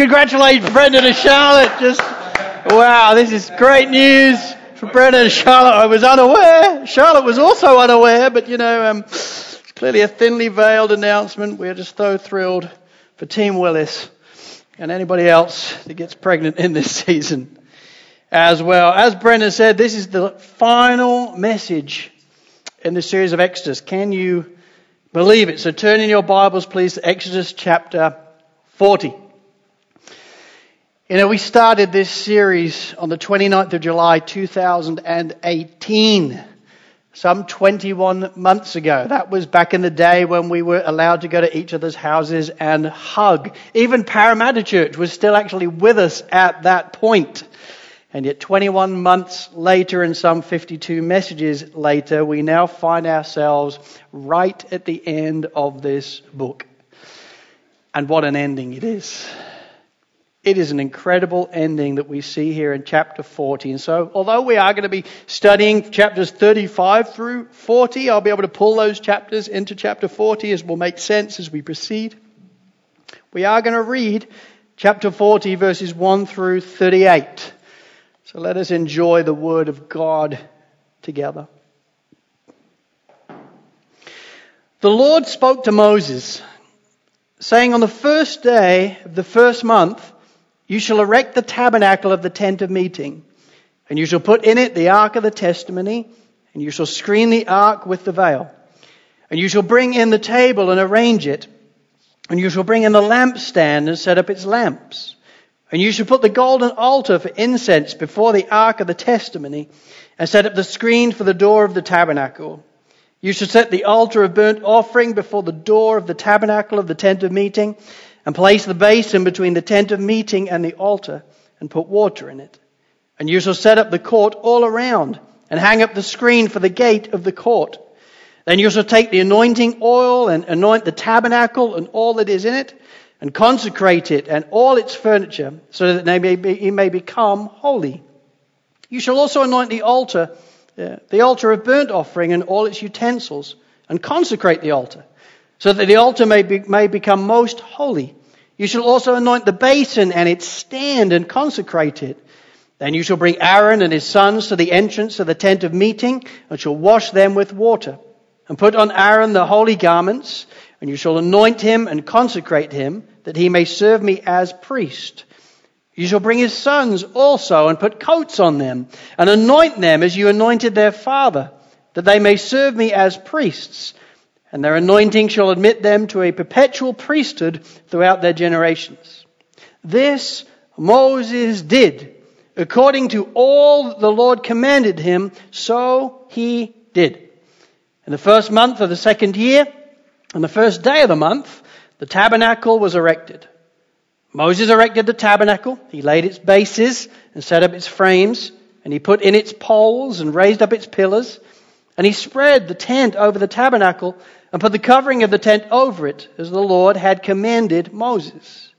congratulate Brendan and Charlotte. Just wow, this is great news for Brendan and Charlotte. I was unaware. Charlotte was also unaware, but you know, um, it's clearly a thinly veiled announcement. We're just so thrilled for Team Willis and anybody else that gets pregnant in this season as well. As Brendan said, this is the final message in the series of Exodus. Can you believe it? So turn in your Bibles, please, to Exodus chapter 40. You know, we started this series on the 29th of July 2018, some 21 months ago. That was back in the day when we were allowed to go to each other's houses and hug. Even Parramatta Church was still actually with us at that point. And yet 21 months later and some 52 messages later, we now find ourselves right at the end of this book. And what an ending it is. It is an incredible ending that we see here in chapter 40. And so, although we are going to be studying chapters 35 through 40, I'll be able to pull those chapters into chapter 40 as will make sense as we proceed. We are going to read chapter 40 verses 1 through 38. So let us enjoy the word of God together. The Lord spoke to Moses, saying, On the first day of the first month, you shall erect the tabernacle of the tent of meeting, and you shall put in it the ark of the testimony, and you shall screen the ark with the veil. And you shall bring in the table and arrange it, and you shall bring in the lampstand and set up its lamps. And you shall put the golden altar for incense before the ark of the testimony, and set up the screen for the door of the tabernacle. You shall set the altar of burnt offering before the door of the tabernacle of the tent of meeting, and place the basin between the tent of meeting and the altar, and put water in it. And you shall set up the court all around, and hang up the screen for the gate of the court. Then you shall take the anointing oil and anoint the tabernacle and all that is in it, and consecrate it and all its furniture, so that it may, be, it may become holy. You shall also anoint the altar, uh, the altar of burnt offering and all its utensils, and consecrate the altar so that the altar may, be, may become most holy. You shall also anoint the basin and its stand and consecrate it. Then you shall bring Aaron and his sons to the entrance of the tent of meeting and shall wash them with water. And put on Aaron the holy garments, and you shall anoint him and consecrate him, that he may serve me as priest. You shall bring his sons also and put coats on them, and anoint them as you anointed their father, that they may serve me as priests and their anointing shall admit them to a perpetual priesthood throughout their generations. This Moses did according to all the Lord commanded him, so he did. In the first month of the second year, on the first day of the month, the tabernacle was erected. Moses erected the tabernacle. He laid its bases and set up its frames, and he put in its poles and raised up its pillars, and he spread the tent over the tabernacle and put the covering of the tent over it, as the Lord had commanded Moses.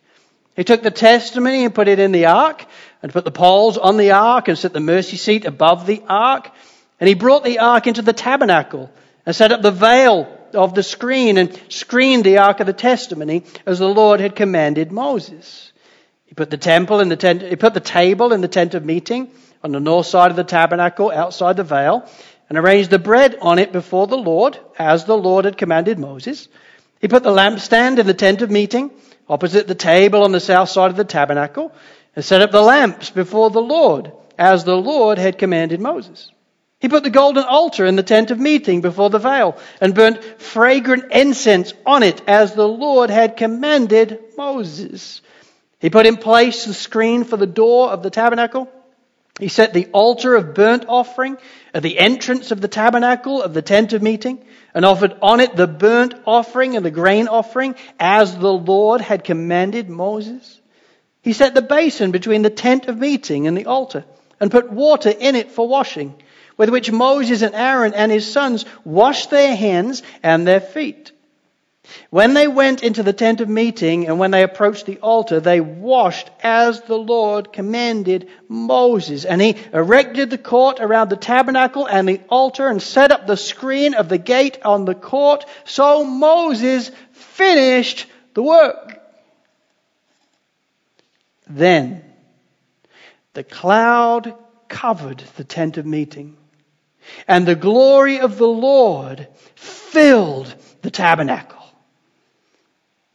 He took the testimony and put it in the ark, and put the poles on the ark, and set the mercy seat above the ark. And he brought the ark into the tabernacle, and set up the veil of the screen, and screened the ark of the testimony, as the Lord had commanded Moses. He put the temple in the tent, he put the table in the tent of meeting, on the north side of the tabernacle, outside the veil, and arranged the bread on it before the Lord, as the Lord had commanded Moses. He put the lampstand in the tent of meeting, opposite the table on the south side of the tabernacle, and set up the lamps before the Lord, as the Lord had commanded Moses. He put the golden altar in the tent of meeting before the veil, and burnt fragrant incense on it, as the Lord had commanded Moses. He put in place the screen for the door of the tabernacle. He set the altar of burnt offering at the entrance of the tabernacle of the tent of meeting and offered on it the burnt offering and the grain offering as the Lord had commanded Moses. He set the basin between the tent of meeting and the altar and put water in it for washing, with which Moses and Aaron and his sons washed their hands and their feet. When they went into the tent of meeting and when they approached the altar, they washed as the Lord commanded Moses. And he erected the court around the tabernacle and the altar and set up the screen of the gate on the court. So Moses finished the work. Then the cloud covered the tent of meeting, and the glory of the Lord filled the tabernacle.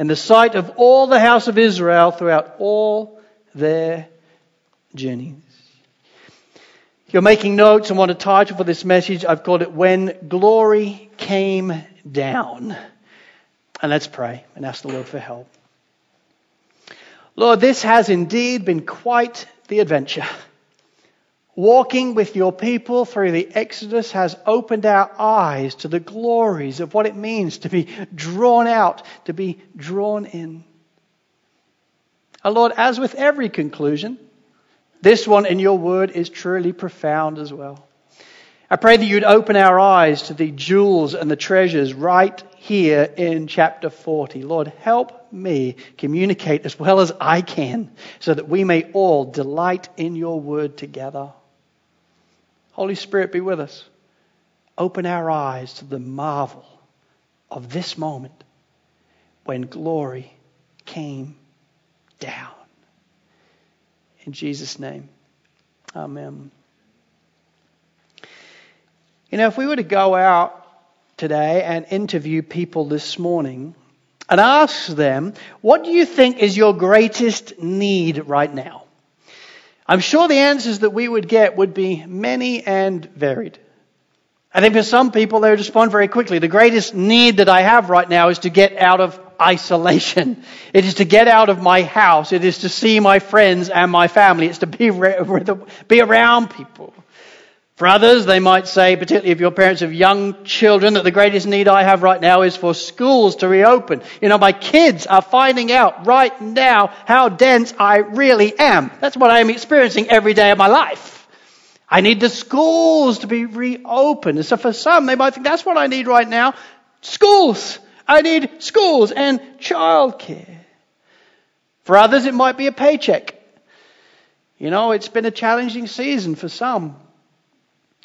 and the sight of all the house of Israel throughout all their journeys. If you're making notes and want a title for this message, I've called it When Glory Came Down. And let's pray and ask the Lord for help. Lord, this has indeed been quite the adventure. Walking with your people through the Exodus has opened our eyes to the glories of what it means to be drawn out, to be drawn in. And Lord, as with every conclusion, this one in your word is truly profound as well. I pray that you'd open our eyes to the jewels and the treasures right here in chapter 40. Lord, help me communicate as well as I can so that we may all delight in your word together. Holy Spirit, be with us. Open our eyes to the marvel of this moment when glory came down. In Jesus' name, amen. You know, if we were to go out today and interview people this morning and ask them, what do you think is your greatest need right now? I'm sure the answers that we would get would be many and varied. I think for some people, they would respond very quickly. The greatest need that I have right now is to get out of isolation. It is to get out of my house. It is to see my friends and my family. It's to be, be around people. For others, they might say, particularly if your parents have young children, that the greatest need I have right now is for schools to reopen. You know, my kids are finding out right now how dense I really am. That's what I am experiencing every day of my life. I need the schools to be reopened. And so for some, they might think that's what I need right now. Schools. I need schools and childcare. For others, it might be a paycheck. You know, it's been a challenging season for some.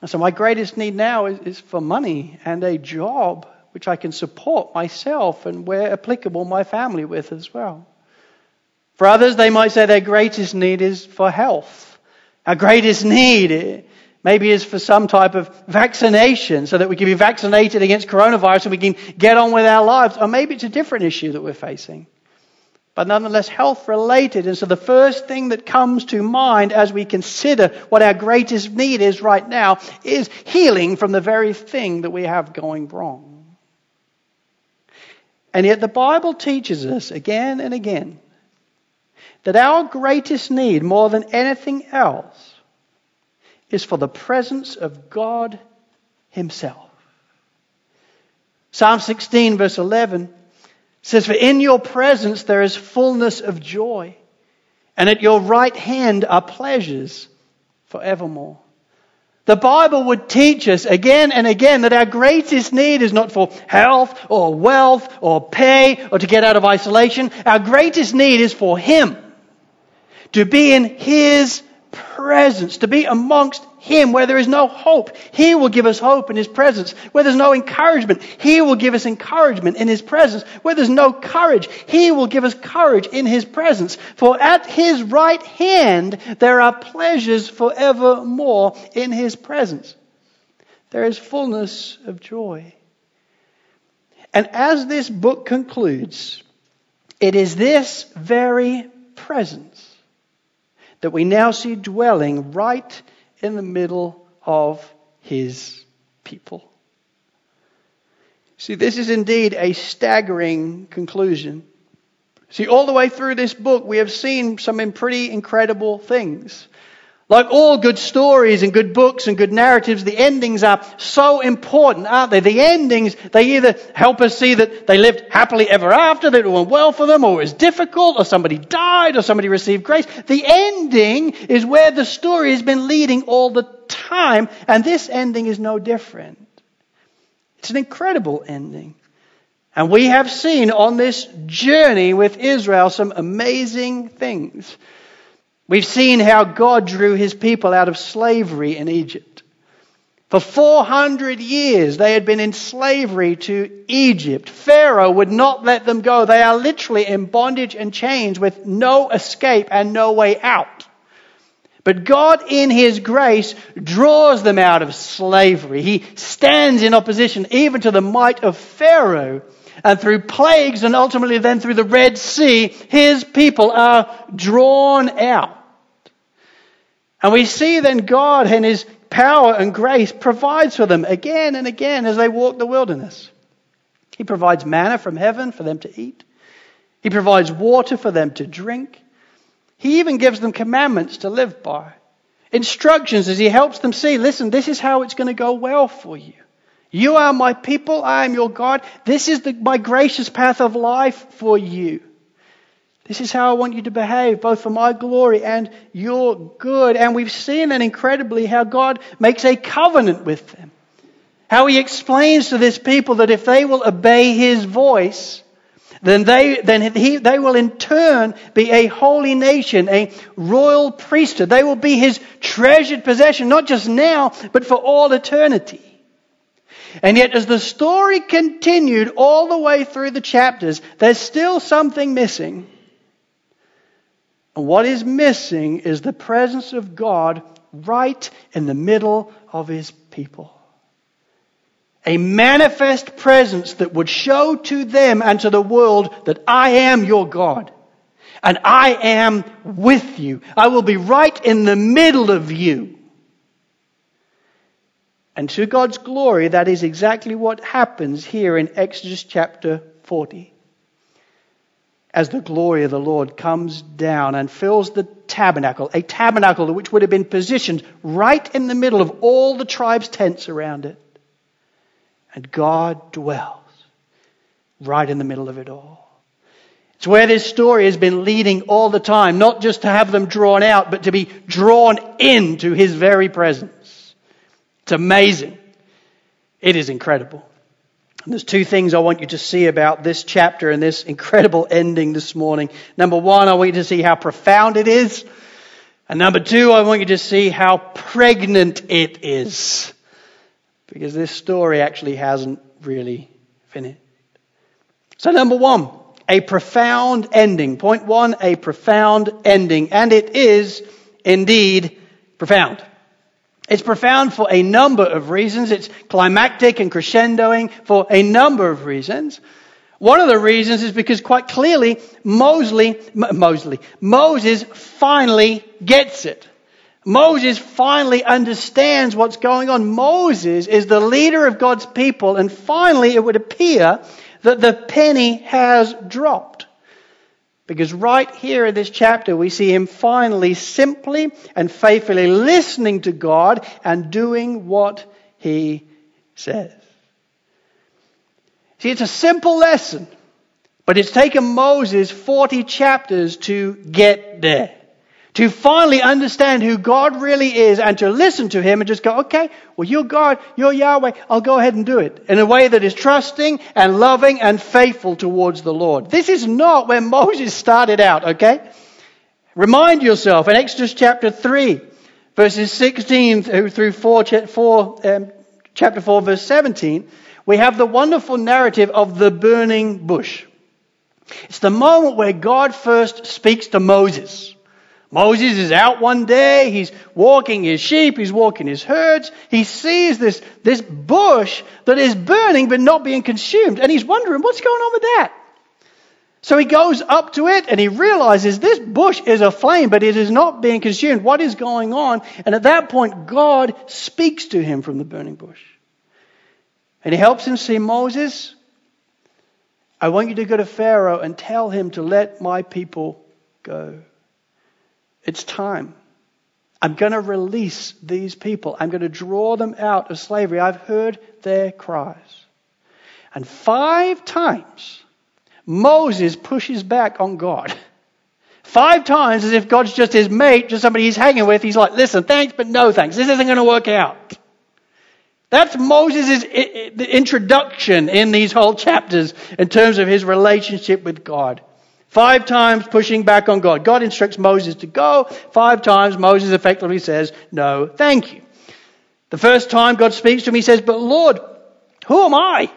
And so my greatest need now is, is for money and a job which I can support myself and, where applicable, my family with as well. For others, they might say their greatest need is for health. Our greatest need eh, maybe is for some type of vaccination so that we can be vaccinated against coronavirus and we can get on with our lives. Or maybe it's a different issue that we're facing but nonetheless health related. And so the first thing that comes to mind as we consider what our greatest need is right now is healing from the very thing that we have going wrong. And yet the Bible teaches us again and again that our greatest need more than anything else is for the presence of God Himself. Psalm 16 verse 11 says, For in your presence there is fullness of joy, and at your right hand are pleasures forevermore. The Bible would teach us again and again that our greatest need is not for health or wealth or pay or to get out of isolation. Our greatest need is for Him. To be in His presence, to be amongst Him where there is no hope. He will give us hope in His presence. Where there's no encouragement, He will give us encouragement in His presence. Where there's no courage, He will give us courage in His presence. For at His right hand there are pleasures forevermore in His presence. There is fullness of joy. And as this book concludes, it is this very presence that we now see dwelling right in the middle of his people. See, this is indeed a staggering conclusion. See, all the way through this book, we have seen some pretty incredible things. Like all good stories and good books and good narratives, the endings are so important, aren't they? The endings, they either help us see that they lived happily ever after, that it went well for them, or it was difficult, or somebody died, or somebody received grace. The ending is where the story has been leading all the time, and this ending is no different. It's an incredible ending. And we have seen on this journey with Israel some amazing things. We've seen how God drew his people out of slavery in Egypt. For 400 years they had been in slavery to Egypt. Pharaoh would not let them go. They are literally in bondage and chains with no escape and no way out. But God, in His grace, draws them out of slavery. He stands in opposition even to the might of Pharaoh. And through plagues and ultimately then through the Red Sea, His people are drawn out. And we see then God and His power and grace provides for them again and again as they walk the wilderness. He provides manna from heaven for them to eat. He provides water for them to drink. He even gives them commandments to live by. Instructions as he helps them see, listen, this is how it's going to go well for you. You are my people. I am your God. This is the, my gracious path of life for you. This is how I want you to behave, both for my glory and your good. And we've seen that incredibly how God makes a covenant with them. How he explains to this people that if they will obey his voice, then they, then he, they will in turn be a holy nation, a royal priesthood. They will be his treasured possession, not just now, but for all eternity. And yet, as the story continued all the way through the chapters, there's still something missing. And what is missing is the presence of God right in the middle of his people. A manifest presence that would show to them and to the world that I am your God. And I am with you. I will be right in the middle of you. And to God's glory, that is exactly what happens here in Exodus chapter 40. As the glory of the Lord comes down and fills the tabernacle, a tabernacle which would have been positioned right in the middle of all the tribes' tents around it. And God dwells right in the middle of it all. It's where this story has been leading all the time, not just to have them drawn out, but to be drawn into His very presence. It's amazing. It is incredible. And there's two things I want you to see about this chapter and this incredible ending this morning. Number one, I want you to see how profound it is. And number two, I want you to see how pregnant it is. Because this story actually hasn't really finished. So number one, a profound ending. Point one, a profound ending. And it is indeed profound. It's profound for a number of reasons. It's climactic and crescendoing for a number of reasons. One of the reasons is because quite clearly Mosley, Mosley, Moses finally gets it. Moses finally understands what's going on. Moses is the leader of God's people and finally it would appear that the penny has dropped. Because right here in this chapter, we see him finally simply and faithfully listening to God and doing what he says. See, it's a simple lesson, but it's taken Moses 40 chapters to get there to finally understand who God really is and to listen to Him and just go, okay, well, you're God, you're Yahweh, I'll go ahead and do it in a way that is trusting and loving and faithful towards the Lord. This is not where Moses started out, okay? Remind yourself in Exodus chapter 3, verses 16 through 4, 4 um, chapter 4, verse 17, we have the wonderful narrative of the burning bush. It's the moment where God first speaks to Moses. Moses is out one day, he's walking his sheep, he's walking his herds, he sees this, this bush that is burning but not being consumed, and he's wondering, what's going on with that? So he goes up to it and he realizes this bush is aflame, but it is not being consumed. What is going on? And at that point, God speaks to him from the burning bush. And he helps him see Moses, I want you to go to Pharaoh and tell him to let my people go. It's time. I'm going to release these people. I'm going to draw them out of slavery. I've heard their cries. And five times, Moses pushes back on God. Five times, as if God's just his mate, just somebody he's hanging with. He's like, listen, thanks, but no thanks. This isn't going to work out. That's Moses' introduction in these whole chapters in terms of his relationship with God. Five times pushing back on God. God instructs Moses to go. Five times Moses effectively says, no, thank you. The first time God speaks to him, he says, but Lord, who am I?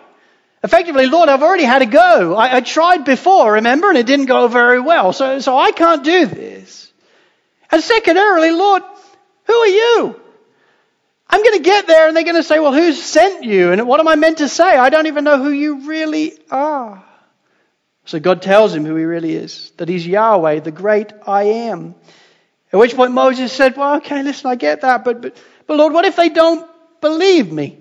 Effectively, Lord, I've already had a go. I, I tried before, remember, and it didn't go very well. So, so I can't do this. And secondarily, Lord, who are you? I'm going to get there and they're going to say, well, who sent you? And what am I meant to say? I don't even know who you really are. So God tells him who he really is, that he's Yahweh, the great I am. At which point Moses said, well, okay, listen, I get that, but, but, but Lord, what if they don't believe me?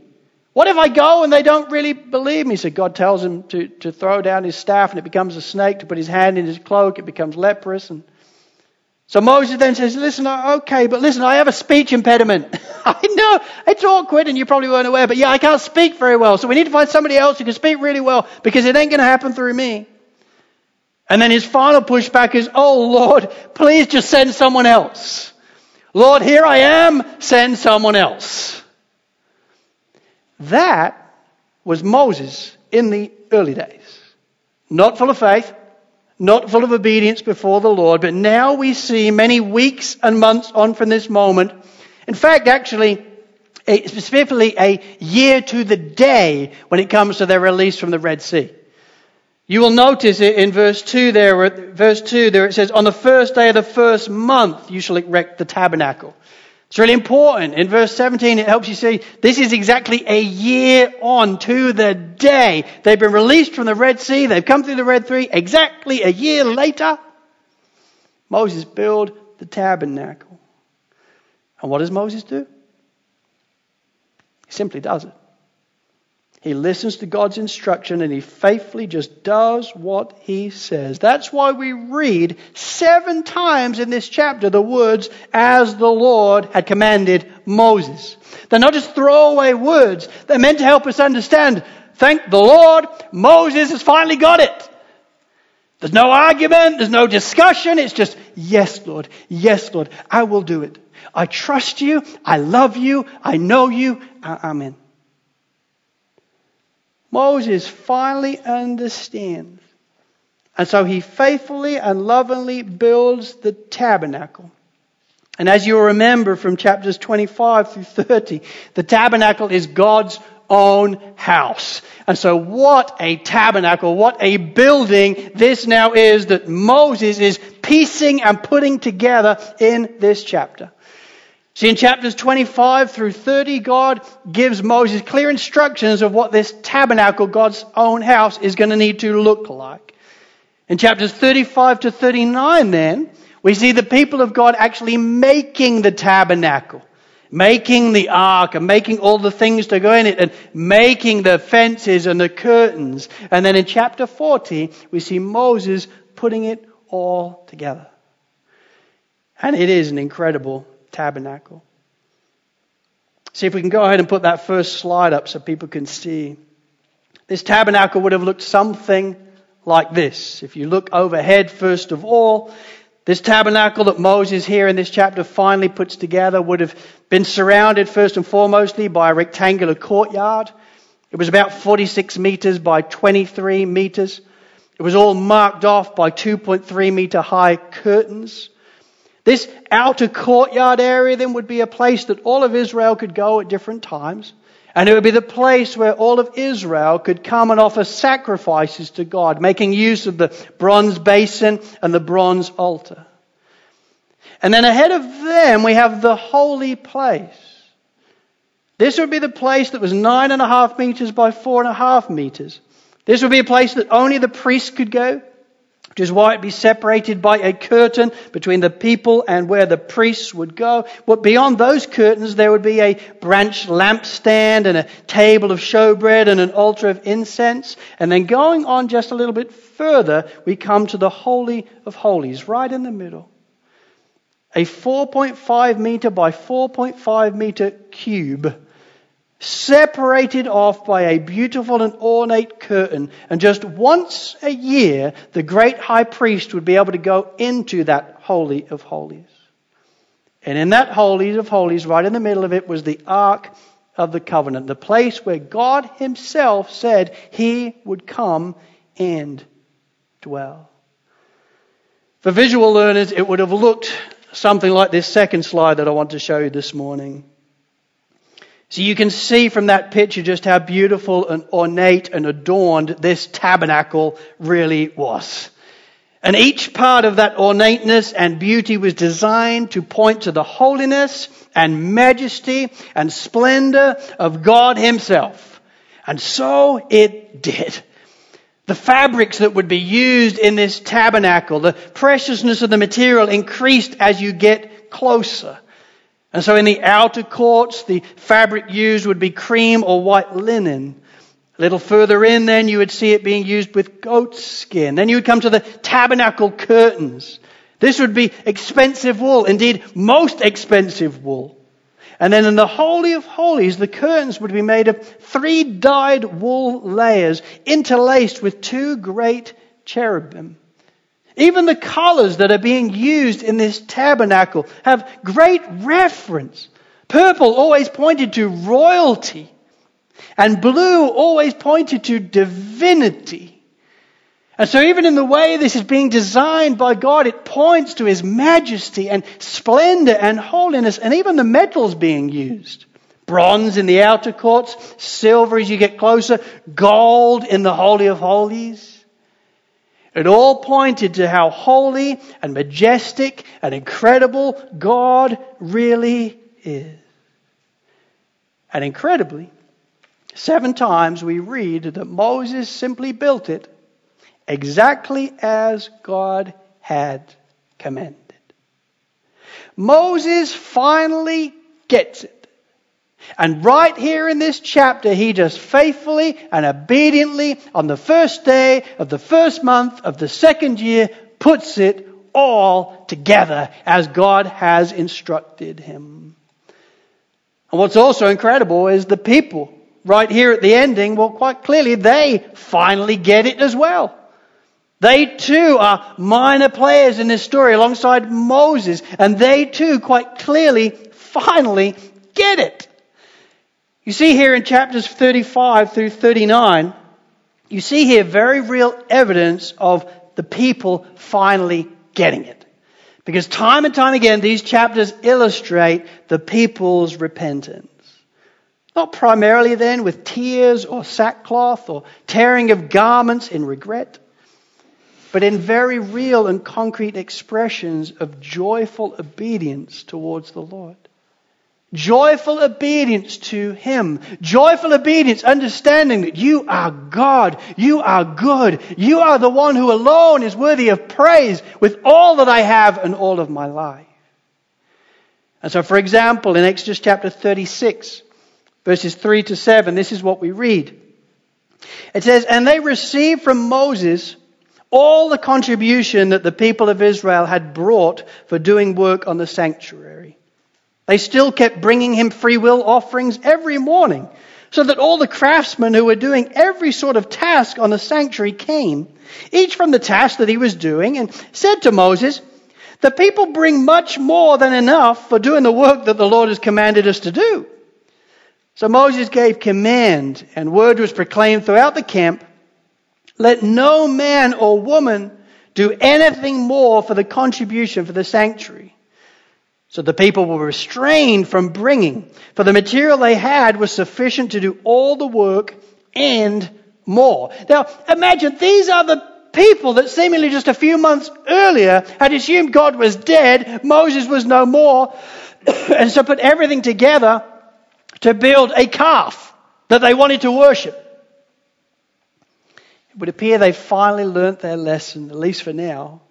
What if I go and they don't really believe me? So God tells him to, to throw down his staff and it becomes a snake, to put his hand in his cloak, it becomes leprous. And so Moses then says, listen, okay, but listen, I have a speech impediment. I know it's awkward and you probably weren't aware, but yeah, I can't speak very well. So we need to find somebody else who can speak really well because it ain't going to happen through me. And then his final pushback is, oh Lord, please just send someone else. Lord, here I am, send someone else. That was Moses in the early days. Not full of faith, not full of obedience before the Lord, but now we see many weeks and months on from this moment. In fact, actually, specifically a year to the day when it comes to their release from the Red Sea. You will notice it in verse 2 there, verse 2 there it says, on the first day of the first month you shall erect the tabernacle. It's really important. In verse 17 it helps you see this is exactly a year on to the day. They've been released from the Red Sea, they've come through the Red Sea, exactly a year later, Moses built the tabernacle. And what does Moses do? He simply does it. He listens to God's instruction and he faithfully just does what he says. That's why we read seven times in this chapter the words, as the Lord had commanded Moses. They're not just throwaway words. They're meant to help us understand, thank the Lord, Moses has finally got it. There's no argument, there's no discussion. It's just, yes, Lord, yes, Lord, I will do it. I trust you, I love you, I know you, amen. Moses finally understands. And so he faithfully and lovingly builds the tabernacle. And as you'll remember from chapters 25 through 30, the tabernacle is God's own house. And so what a tabernacle, what a building this now is that Moses is piecing and putting together in this chapter. See, in chapters 25 through 30, God gives Moses clear instructions of what this tabernacle, God's own house, is going to need to look like. In chapters 35 to 39, then, we see the people of God actually making the tabernacle, making the ark, and making all the things to go in it, and making the fences and the curtains. And then in chapter 40, we see Moses putting it all together. And it is an incredible tabernacle. See if we can go ahead and put that first slide up so people can see. This tabernacle would have looked something like this. If you look overhead, first of all, this tabernacle that Moses here in this chapter finally puts together would have been surrounded first and foremostly by a rectangular courtyard. It was about 46 meters by 23 meters. It was all marked off by 2.3 meter high curtains. This outer courtyard area then would be a place that all of Israel could go at different times. And it would be the place where all of Israel could come and offer sacrifices to God, making use of the bronze basin and the bronze altar. And then ahead of them, we have the holy place. This would be the place that was nine and a half meters by four and a half meters. This would be a place that only the priests could go which is why it be separated by a curtain between the people and where the priests would go. But beyond those curtains, there would be a branch lampstand and a table of showbread and an altar of incense. And then going on just a little bit further, we come to the Holy of Holies, right in the middle. a 4.5 meter by 4.5 meter cube separated off by a beautiful and ornate curtain. And just once a year, the great high priest would be able to go into that Holy of Holies. And in that Holy of Holies, right in the middle of it, was the Ark of the Covenant, the place where God Himself said He would come and dwell. For visual learners, it would have looked something like this second slide that I want to show you this morning. So you can see from that picture just how beautiful and ornate and adorned this tabernacle really was. And each part of that ornateness and beauty was designed to point to the holiness and majesty and splendor of God Himself. And so it did. The fabrics that would be used in this tabernacle, the preciousness of the material increased as you get closer. And so in the outer courts, the fabric used would be cream or white linen. A little further in, then you would see it being used with goat skin. Then you would come to the tabernacle curtains. This would be expensive wool, indeed, most expensive wool. And then in the Holy of Holies, the curtains would be made of three dyed wool layers interlaced with two great cherubim. Even the colors that are being used in this tabernacle have great reference. Purple always pointed to royalty, and blue always pointed to divinity. And so, even in the way this is being designed by God, it points to His majesty and splendor and holiness, and even the metals being used. Bronze in the outer courts, silver as you get closer, gold in the Holy of Holies. It all pointed to how holy and majestic and incredible God really is. And incredibly, seven times we read that Moses simply built it exactly as God had commanded. Moses finally gets it. And right here in this chapter, he just faithfully and obediently, on the first day of the first month of the second year, puts it all together as God has instructed him. And what's also incredible is the people right here at the ending, well, quite clearly, they finally get it as well. They too are minor players in this story alongside Moses, and they too quite clearly, finally get it. You see here in chapters 35 through 39, you see here very real evidence of the people finally getting it. Because time and time again, these chapters illustrate the people's repentance. Not primarily then with tears or sackcloth or tearing of garments in regret but in very real and concrete expressions of joyful obedience towards the Lord. Joyful obedience to Him. Joyful obedience, understanding that you are God. You are good. You are the one who alone is worthy of praise with all that I have and all of my life. And so, for example, in Exodus chapter 36, verses 3 to 7, this is what we read. It says, And they received from Moses all the contribution that the people of Israel had brought for doing work on the sanctuary. They still kept bringing him free will offerings every morning, so that all the craftsmen who were doing every sort of task on the sanctuary came, each from the task that he was doing, and said to Moses, The people bring much more than enough for doing the work that the Lord has commanded us to do. So Moses gave command, and word was proclaimed throughout the camp let no man or woman do anything more for the contribution for the sanctuary. So the people were restrained from bringing, for the material they had was sufficient to do all the work and more. Now imagine these are the people that seemingly just a few months earlier had assumed God was dead, Moses was no more, and so put everything together to build a calf that they wanted to worship it would appear they finally learnt their lesson, at least for now,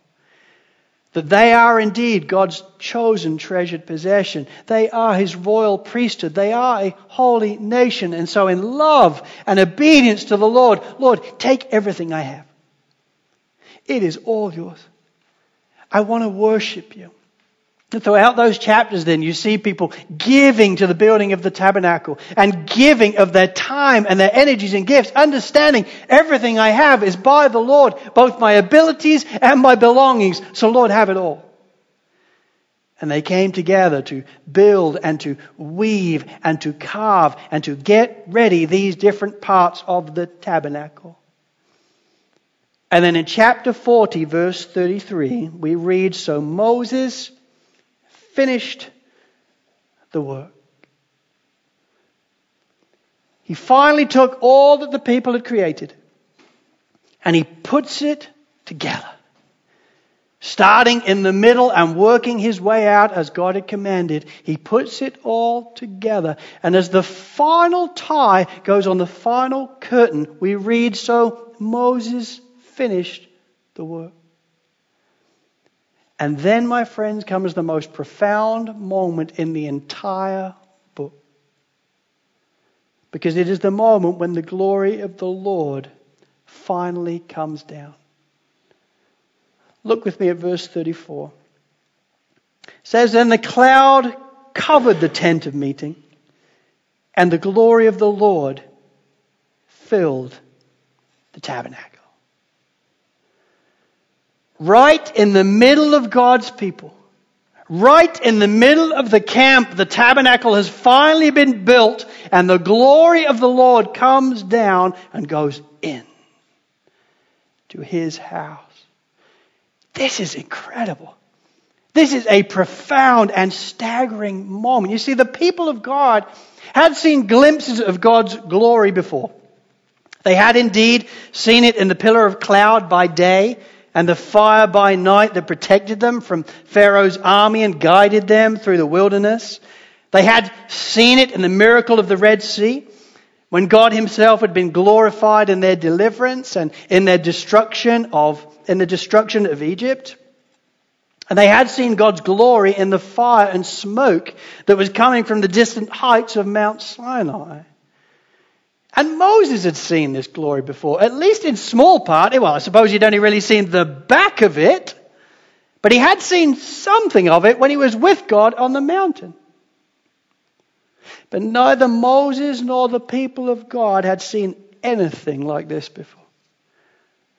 that they are indeed God's chosen, treasured possession. They are His royal priesthood. They are a holy nation. And so, in love and obedience to the Lord, Lord, take everything I have. It is all yours. I want to worship you. Throughout those chapters, then, you see people giving to the building of the tabernacle and giving of their time and their energies and gifts, understanding everything I have is by the Lord, both my abilities and my belongings. So, Lord, have it all. And they came together to build and to weave and to carve and to get ready these different parts of the tabernacle. And then in chapter 40, verse 33, we read So Moses finished the work. He finally took all that the people had created and he puts it together starting in the middle and working his way out as God had commanded. He puts it all together. And as the final tie goes on the final curtain, we read, So Moses finished the work. And then, my friends, comes the most profound moment in the entire book. Because it is the moment when the glory of the Lord finally comes down. Look with me at verse 34. It says, Then the cloud covered the tent of meeting, and the glory of the Lord filled the tabernacle. Right in the middle of God's people, right in the middle of the camp, the tabernacle has finally been built, and the glory of the Lord comes down and goes in to his house. This is incredible. This is a profound and staggering moment. You see, the people of God had seen glimpses of God's glory before. They had indeed seen it in the pillar of cloud by day and the fire by night that protected them from Pharaoh's army and guided them through the wilderness. They had seen it in the miracle of the Red Sea when God himself had been glorified in their deliverance and in their destruction of in the destruction of Egypt. And they had seen God's glory in the fire and smoke that was coming from the distant heights of Mount Sinai. And Moses had seen this glory before, at least in small part. Well, I suppose he'd only really seen the back of it, but he had seen something of it when he was with God on the mountain. But neither Moses nor the people of God had seen anything like this before.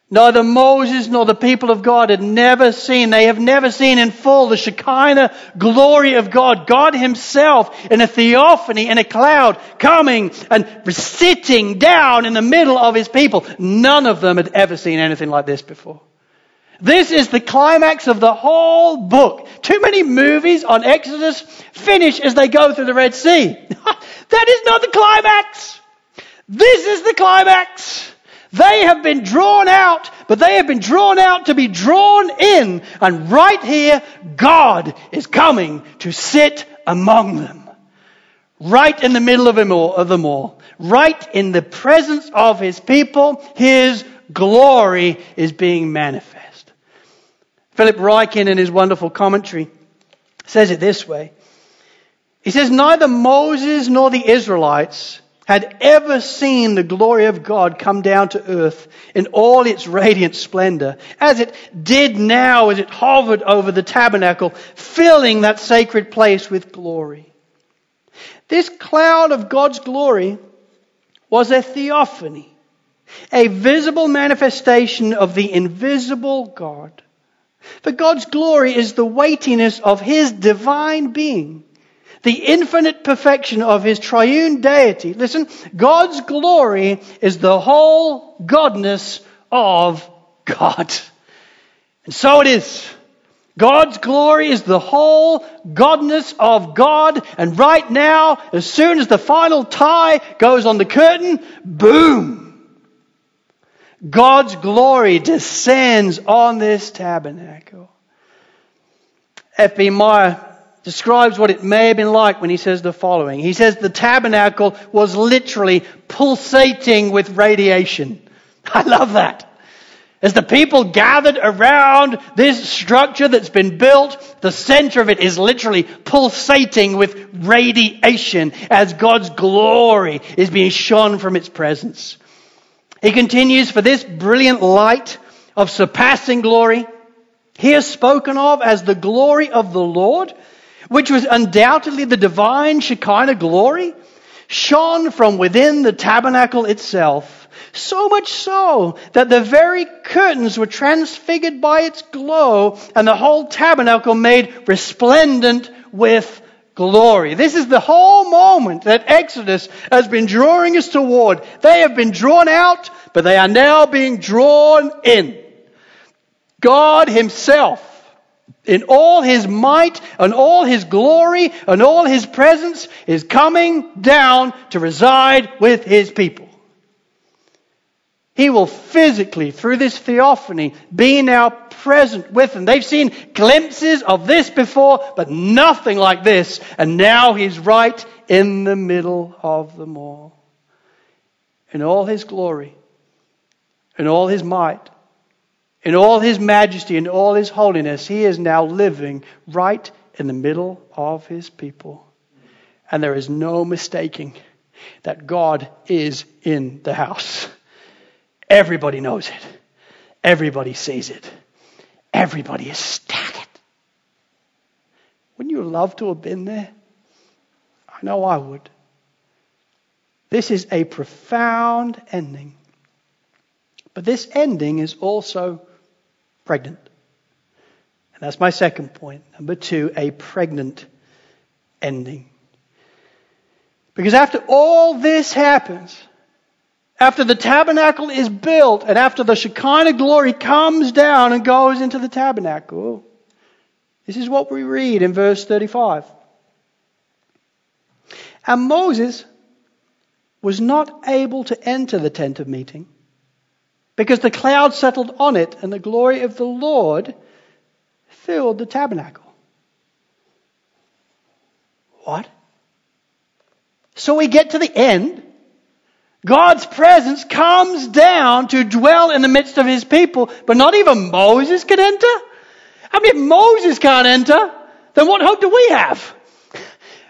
Neither Moses nor the people of God had never seen, they have never seen in full the Shekinah glory of God. God Himself in a theophany, in a cloud, coming and sitting down in the middle of His people. None of them had ever seen anything like this before. This is the climax of the whole book. Too many movies on Exodus finish as they go through the Red Sea. that is not the climax. This is the climax. They have been drawn out, but they have been drawn out to be drawn in. And right here, God is coming to sit among them. Right in the middle of them all. Right in the presence of His people, His glory is being manifest. Philip Ryken in his wonderful commentary says it this way. He says, neither Moses nor the Israelites had ever seen the glory of God come down to earth in all its radiant splendor, as it did now as it hovered over the tabernacle, filling that sacred place with glory. This cloud of God's glory was a theophany, a visible manifestation of the invisible God. For God's glory is the weightiness of His divine being the infinite perfection of his triune deity. Listen, God's glory is the whole godness of God. And so it is. God's glory is the whole godness of God. And right now, as soon as the final tie goes on the curtain, boom! God's glory descends on this tabernacle. F.B. Meyer describes what it may have been like when he says the following. He says the tabernacle was literally pulsating with radiation. I love that. As the people gathered around this structure that's been built, the center of it is literally pulsating with radiation as God's glory is being shone from its presence. He continues, for this brilliant light of surpassing glory here spoken of as the glory of the Lord, which was undoubtedly the divine Shekinah glory, shone from within the tabernacle itself. So much so that the very curtains were transfigured by its glow and the whole tabernacle made resplendent with glory. This is the whole moment that Exodus has been drawing us toward. They have been drawn out, but they are now being drawn in. God Himself, in all His might and all His glory and all His presence, is coming down to reside with His people. He will physically, through this theophany, be now present with them. They've seen glimpses of this before, but nothing like this. And now He's right in the middle of them all. In all His glory, in all His might, in all his majesty and all his holiness, he is now living right in the middle of his people. And there is no mistaking that God is in the house. Everybody knows it. Everybody sees it. Everybody is ecstatic. Wouldn't you love to have been there? I know I would. This is a profound ending. But this ending is also pregnant. And that's my second point. Number two, a pregnant ending. Because after all this happens, after the tabernacle is built and after the Shekinah glory comes down and goes into the tabernacle, this is what we read in verse 35. And Moses was not able to enter the tent of meeting because the cloud settled on it and the glory of the Lord filled the tabernacle. What? So we get to the end. God's presence comes down to dwell in the midst of his people, but not even Moses can enter? I mean, if Moses can't enter, then what hope do we have?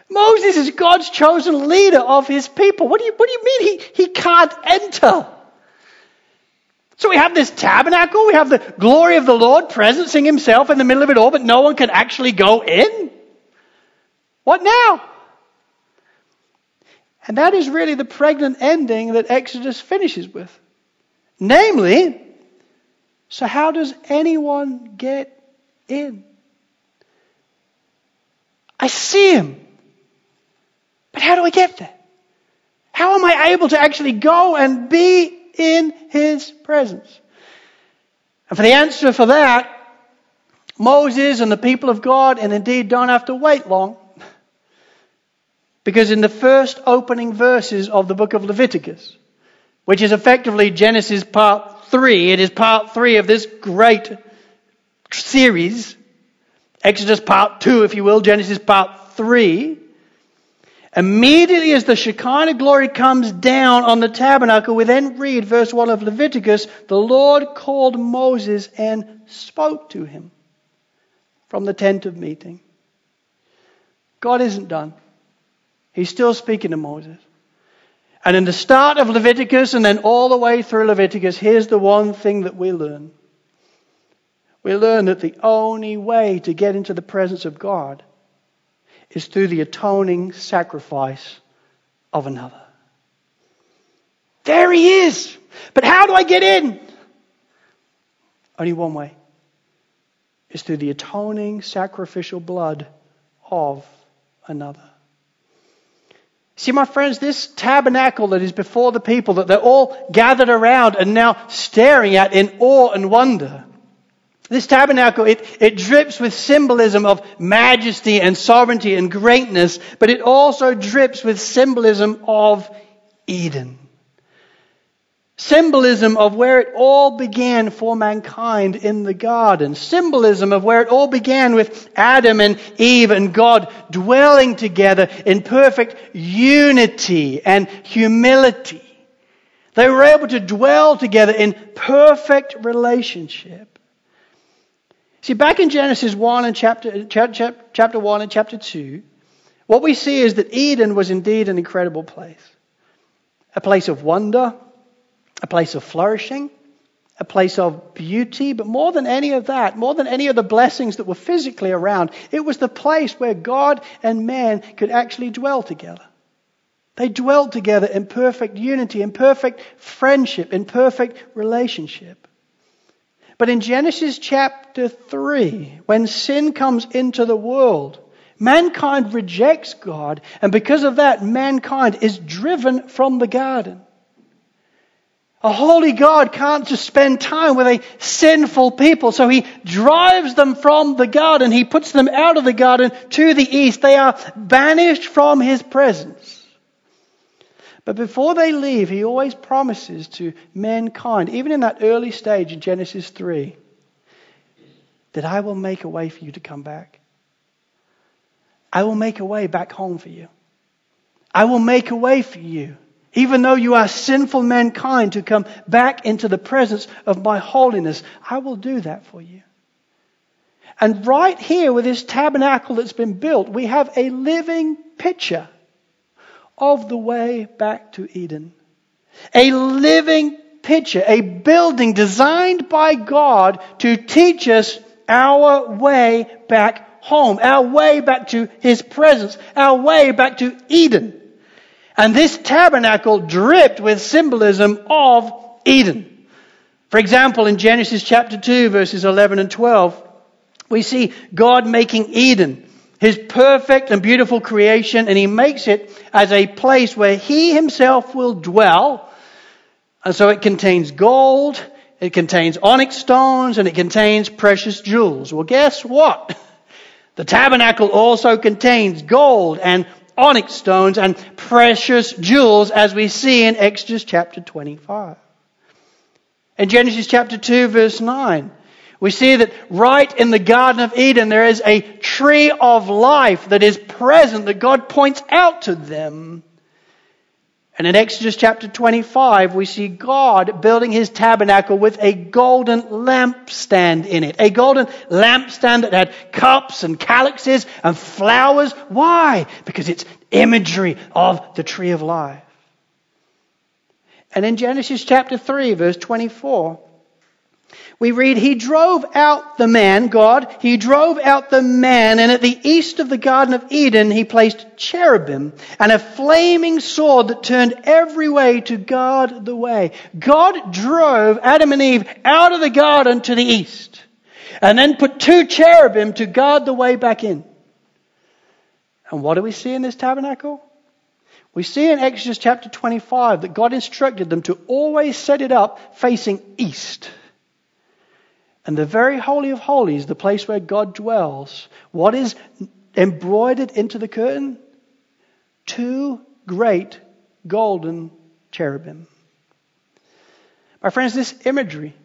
Moses is God's chosen leader of his people. What do you, what do you mean he, he can't enter? So we have this tabernacle, we have the glory of the Lord presencing himself in the middle of it all, but no one can actually go in. What now? And that is really the pregnant ending that Exodus finishes with. Namely, so how does anyone get in? I see him. But how do I get there? How am I able to actually go and be in his presence. And for the answer for that, Moses and the people of God, and indeed don't have to wait long, because in the first opening verses of the book of Leviticus, which is effectively Genesis part three, it is part three of this great series, Exodus part two, if you will, Genesis part three, Immediately as the Shekinah glory comes down on the tabernacle, we then read verse 1 of Leviticus the Lord called Moses and spoke to him from the tent of meeting. God isn't done. He's still speaking to Moses. And in the start of Leviticus and then all the way through Leviticus, here's the one thing that we learn. We learn that the only way to get into the presence of God is through the atoning sacrifice of another. There he is. But how do I get in? Only one way. Is through the atoning sacrificial blood of another. See, my friends, this tabernacle that is before the people that they're all gathered around and now staring at in awe and wonder this tabernacle, it, it drips with symbolism of majesty and sovereignty and greatness, but it also drips with symbolism of Eden. Symbolism of where it all began for mankind in the garden. Symbolism of where it all began with Adam and Eve and God dwelling together in perfect unity and humility. They were able to dwell together in perfect relationship. See, back in Genesis 1 and chapter, chapter, chapter 1 and chapter 2, what we see is that Eden was indeed an incredible place. A place of wonder, a place of flourishing, a place of beauty, but more than any of that, more than any of the blessings that were physically around, it was the place where God and man could actually dwell together. They dwelled together in perfect unity, in perfect friendship, in perfect relationship. But in Genesis chapter 3, when sin comes into the world, mankind rejects God, and because of that, mankind is driven from the garden. A holy God can't just spend time with a sinful people, so he drives them from the garden. He puts them out of the garden to the east. They are banished from his presence. But before they leave, he always promises to mankind, even in that early stage in Genesis 3, that I will make a way for you to come back. I will make a way back home for you. I will make a way for you, even though you are sinful mankind, to come back into the presence of my holiness. I will do that for you. And right here with this tabernacle that's been built, we have a living picture of the way back to Eden. A living picture, a building designed by God to teach us our way back home, our way back to His presence, our way back to Eden. And this tabernacle dripped with symbolism of Eden. For example, in Genesis chapter 2 verses 11 and 12, we see God making Eden his perfect and beautiful creation, and he makes it as a place where he himself will dwell. And so it contains gold, it contains onyx stones, and it contains precious jewels. Well, guess what? The tabernacle also contains gold and onyx stones and precious jewels, as we see in Exodus chapter 25. In Genesis chapter 2, verse 9, we see that right in the Garden of Eden there is a tree of life that is present that God points out to them. And in Exodus chapter 25, we see God building his tabernacle with a golden lampstand in it. A golden lampstand that had cups and calyxes and flowers. Why? Because it's imagery of the tree of life. And in Genesis chapter 3, verse 24, we read, He drove out the man, God, He drove out the man, and at the east of the Garden of Eden He placed cherubim and a flaming sword that turned every way to guard the way. God drove Adam and Eve out of the garden to the east and then put two cherubim to guard the way back in. And what do we see in this tabernacle? We see in Exodus chapter 25 that God instructed them to always set it up facing east. And the very Holy of Holies, the place where God dwells, what is embroidered into the curtain? Two great golden cherubim. My friends, this imagery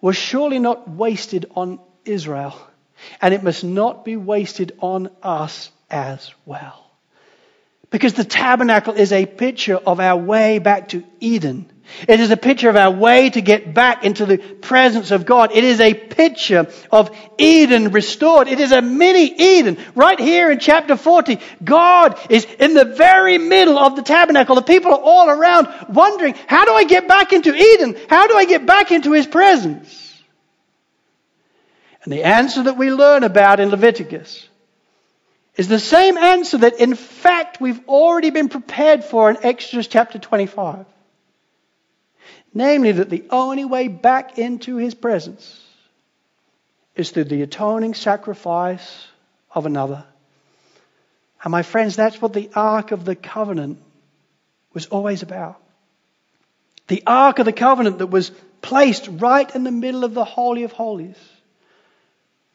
was surely not wasted on Israel, and it must not be wasted on us as well. Because the tabernacle is a picture of our way back to Eden. It is a picture of our way to get back into the presence of God. It is a picture of Eden restored. It is a mini Eden. Right here in chapter 40, God is in the very middle of the tabernacle. The people are all around wondering, how do I get back into Eden? How do I get back into His presence? And the answer that we learn about in Leviticus is the same answer that, in fact, we've already been prepared for in Exodus chapter 25. Namely, that the only way back into his presence is through the atoning sacrifice of another. And my friends, that's what the Ark of the Covenant was always about. The Ark of the Covenant that was placed right in the middle of the Holy of Holies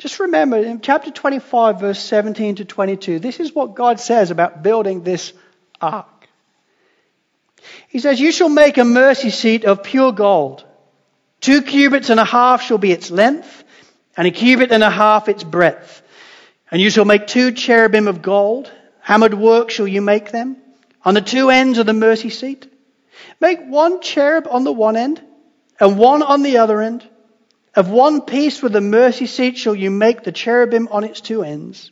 just remember in chapter 25, verse 17 to 22, this is what God says about building this ark. He says, You shall make a mercy seat of pure gold. Two cubits and a half shall be its length, and a cubit and a half its breadth. And you shall make two cherubim of gold. Hammered work shall you make them on the two ends of the mercy seat. Make one cherub on the one end and one on the other end. Of one piece with the mercy seat shall you make the cherubim on its two ends.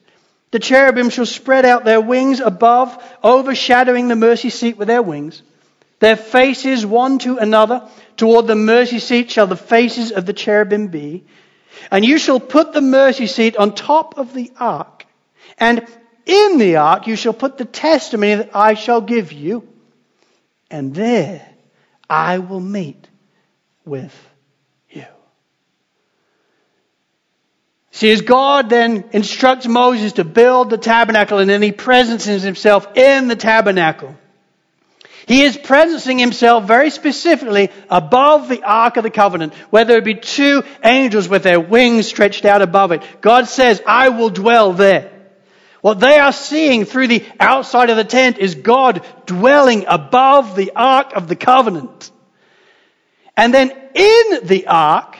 The cherubim shall spread out their wings above, overshadowing the mercy seat with their wings. Their faces one to another. Toward the mercy seat shall the faces of the cherubim be. And you shall put the mercy seat on top of the ark. And in the ark you shall put the testimony that I shall give you. And there I will meet with you. See, as God then instructs Moses to build the tabernacle and then he presences himself in the tabernacle. He is presencing himself very specifically above the Ark of the Covenant, where there be two angels with their wings stretched out above it. God says, I will dwell there. What they are seeing through the outside of the tent is God dwelling above the Ark of the Covenant. And then in the Ark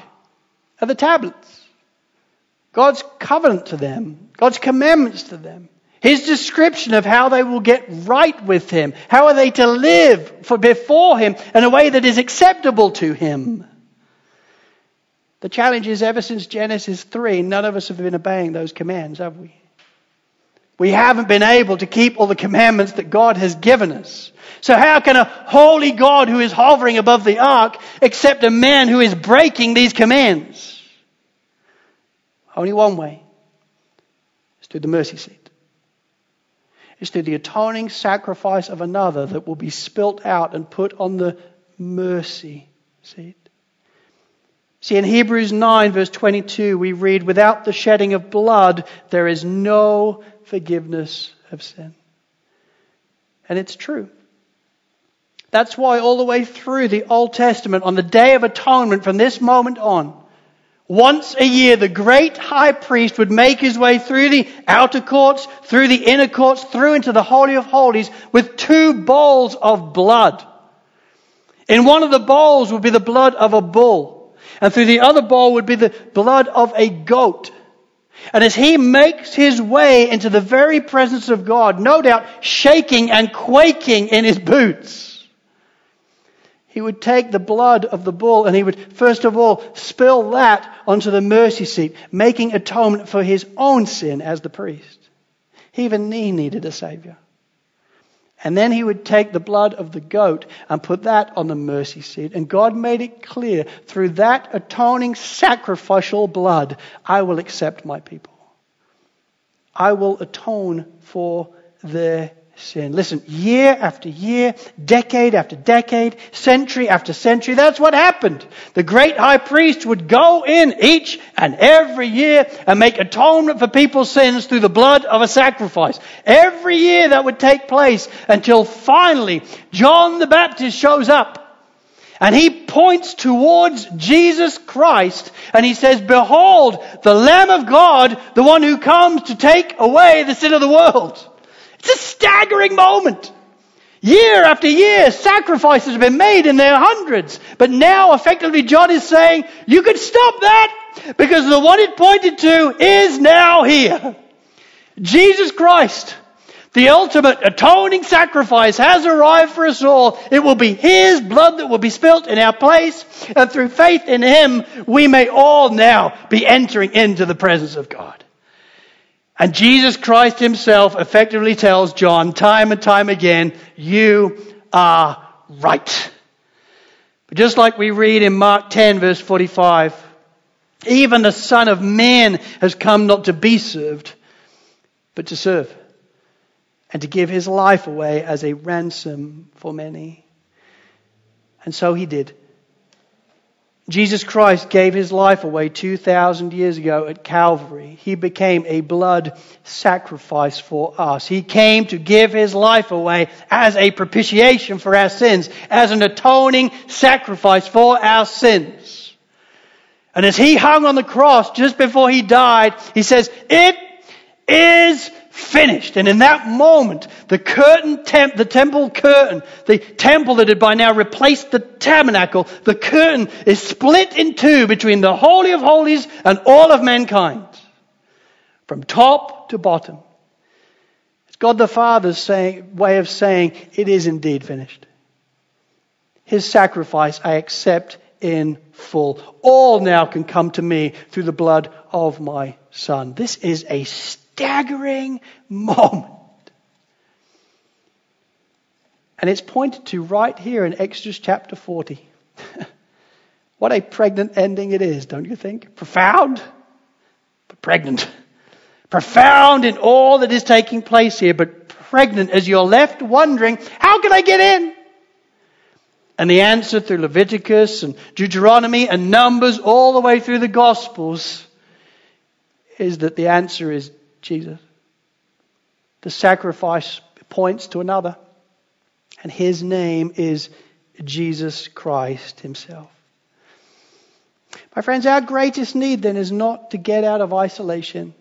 are the tablets. God's covenant to them, God's commandments to them. His description of how they will get right with Him. How are they to live for before Him in a way that is acceptable to Him? The challenge is ever since Genesis 3, none of us have been obeying those commands, have we? We haven't been able to keep all the commandments that God has given us. So how can a holy God who is hovering above the ark accept a man who is breaking these commands? Only one way. It's through the mercy seat is through the atoning sacrifice of another that will be spilt out and put on the mercy seat. See, in Hebrews 9, verse 22, we read, Without the shedding of blood, there is no forgiveness of sin. And it's true. That's why, all the way through the Old Testament, on the Day of Atonement, from this moment on, once a year, the great high priest would make his way through the outer courts, through the inner courts, through into the Holy of Holies with two bowls of blood. In one of the bowls would be the blood of a bull, and through the other bowl would be the blood of a goat. And as he makes his way into the very presence of God, no doubt shaking and quaking in his boots, he would take the blood of the bull and he would first of all spill that onto the mercy seat, making atonement for his own sin as the priest. Even he needed a savior. And then he would take the blood of the goat and put that on the mercy seat. And God made it clear through that atoning sacrificial blood, I will accept my people. I will atone for their sin. Listen, year after year, decade after decade, century after century, that's what happened. The great high priest would go in each and every year and make atonement for people's sins through the blood of a sacrifice. Every year that would take place until finally John the Baptist shows up. And he points towards Jesus Christ and he says, Behold, the Lamb of God, the one who comes to take away the sin of the world. It's a staggering moment. Year after year, sacrifices have been made in their hundreds. But now, effectively, John is saying, you can stop that because the one it pointed to is now here. Jesus Christ, the ultimate atoning sacrifice has arrived for us all. It will be His blood that will be spilt in our place. And through faith in Him, we may all now be entering into the presence of God. And Jesus Christ himself effectively tells John time and time again, you are right. But just like we read in Mark 10 verse 45, even the Son of Man has come not to be served, but to serve and to give his life away as a ransom for many. And so he did. Jesus Christ gave his life away 2,000 years ago at Calvary. He became a blood sacrifice for us. He came to give his life away as a propitiation for our sins, as an atoning sacrifice for our sins. And as he hung on the cross just before he died, he says, It is finished. And in that moment, the curtain, temp, the temple curtain, the temple that had by now replaced the tabernacle, the curtain is split in two between the Holy of Holies and all of mankind. From top to bottom. It's God the Father's saying, way of saying, it is indeed finished. His sacrifice I accept in full. All now can come to me through the blood of my Son. This is a staggering moment. And it's pointed to right here in Exodus chapter 40. what a pregnant ending it is, don't you think? Profound, but pregnant. Profound in all that is taking place here, but pregnant as you're left wondering, how can I get in? And the answer through Leviticus and Deuteronomy and Numbers all the way through the Gospels is that the answer is Jesus. The sacrifice points to another, and his name is Jesus Christ himself. My friends, our greatest need then is not to get out of isolation.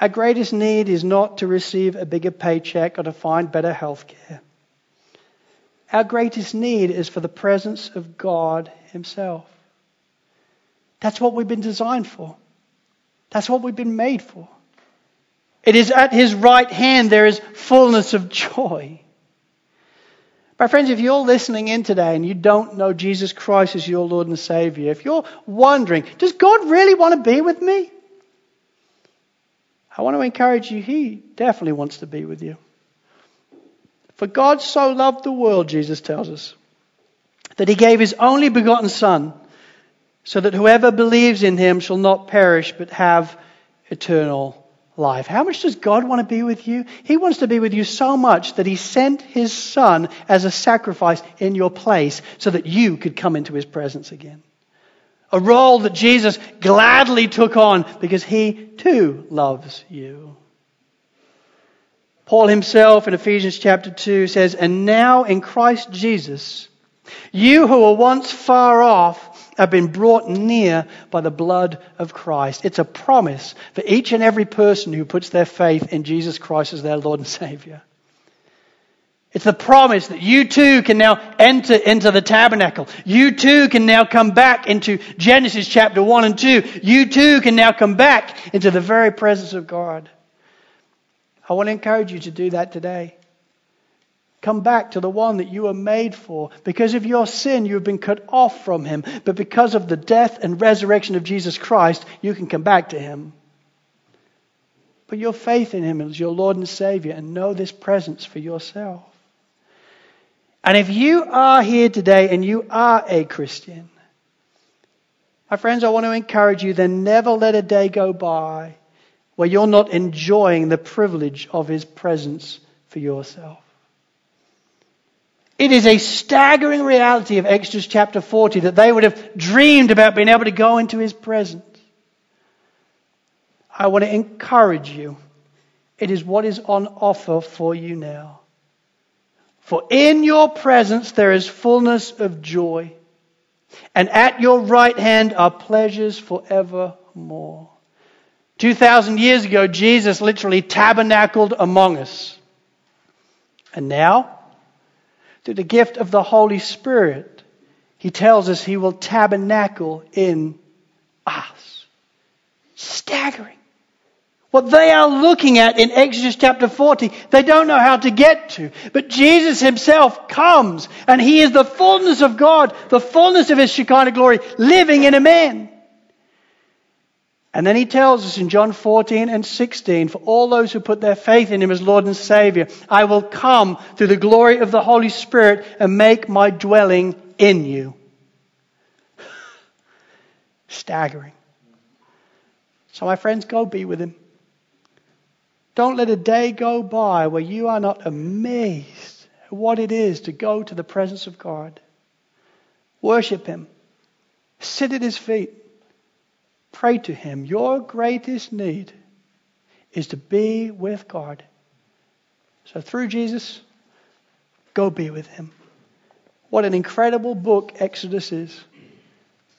Our greatest need is not to receive a bigger paycheck or to find better health care. Our greatest need is for the presence of God Himself. That's what we've been designed for. That's what we've been made for. It is at his right hand there is fullness of joy. My friends, if you're listening in today and you don't know Jesus Christ as your Lord and Savior, if you're wondering, does God really want to be with me? I want to encourage you, He definitely wants to be with you. For God so loved the world, Jesus tells us, that He gave His only begotten Son so that whoever believes in him shall not perish but have eternal life. How much does God want to be with you? He wants to be with you so much that he sent his son as a sacrifice in your place so that you could come into his presence again. A role that Jesus gladly took on because he too loves you. Paul himself in Ephesians chapter 2 says, And now in Christ Jesus, you who were once far off have been brought near by the blood of Christ. It's a promise for each and every person who puts their faith in Jesus Christ as their Lord and Savior. It's the promise that you too can now enter into the tabernacle. You too can now come back into Genesis chapter 1 and 2. You too can now come back into the very presence of God. I want to encourage you to do that today. Come back to the one that you were made for. Because of your sin, you have been cut off from him. But because of the death and resurrection of Jesus Christ, you can come back to him. Put your faith in him as your Lord and Savior and know this presence for yourself. And if you are here today and you are a Christian, my friends, I want to encourage you then never let a day go by where you're not enjoying the privilege of his presence for yourself. It is a staggering reality of Exodus chapter 40 that they would have dreamed about being able to go into his presence. I want to encourage you. It is what is on offer for you now. For in your presence there is fullness of joy, and at your right hand are pleasures forevermore. 2,000 years ago, Jesus literally tabernacled among us. And now, through the gift of the Holy Spirit, he tells us he will tabernacle in us. Staggering. What they are looking at in Exodus chapter 40, they don't know how to get to. But Jesus himself comes and he is the fullness of God, the fullness of his Shekinah glory living in a man. And then he tells us in John 14 and 16, for all those who put their faith in him as Lord and Savior, I will come through the glory of the Holy Spirit and make my dwelling in you. Staggering. So, my friends, go be with him. Don't let a day go by where you are not amazed at what it is to go to the presence of God. Worship him. Sit at his feet Pray to Him. Your greatest need is to be with God. So through Jesus, go be with Him. What an incredible book Exodus is.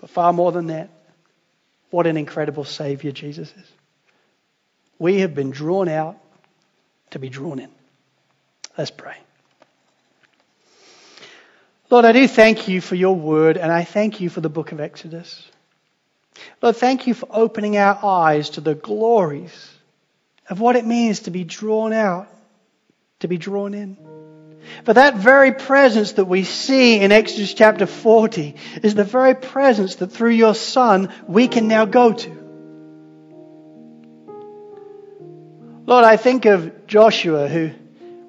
But far more than that, what an incredible Savior Jesus is. We have been drawn out to be drawn in. Let's pray. Lord, I do thank you for your word, and I thank you for the book of Exodus. Lord, thank you for opening our eyes to the glories of what it means to be drawn out, to be drawn in. For that very presence that we see in Exodus chapter 40 is the very presence that through your Son we can now go to. Lord, I think of Joshua who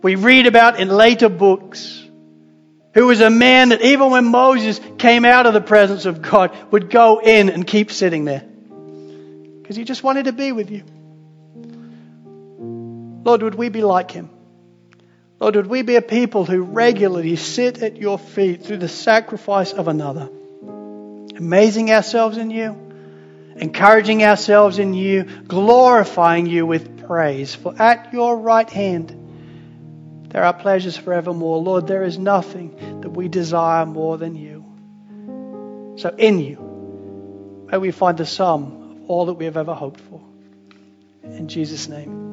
we read about in later books, who was a man that even when Moses came out of the presence of God, would go in and keep sitting there. Because he just wanted to be with you. Lord, would we be like him? Lord, would we be a people who regularly sit at your feet through the sacrifice of another, amazing ourselves in you, encouraging ourselves in you, glorifying you with praise. For at your right hand there are pleasures forevermore. Lord, there is nothing that we desire more than you. So in you, may we find the sum of all that we have ever hoped for. In Jesus' name.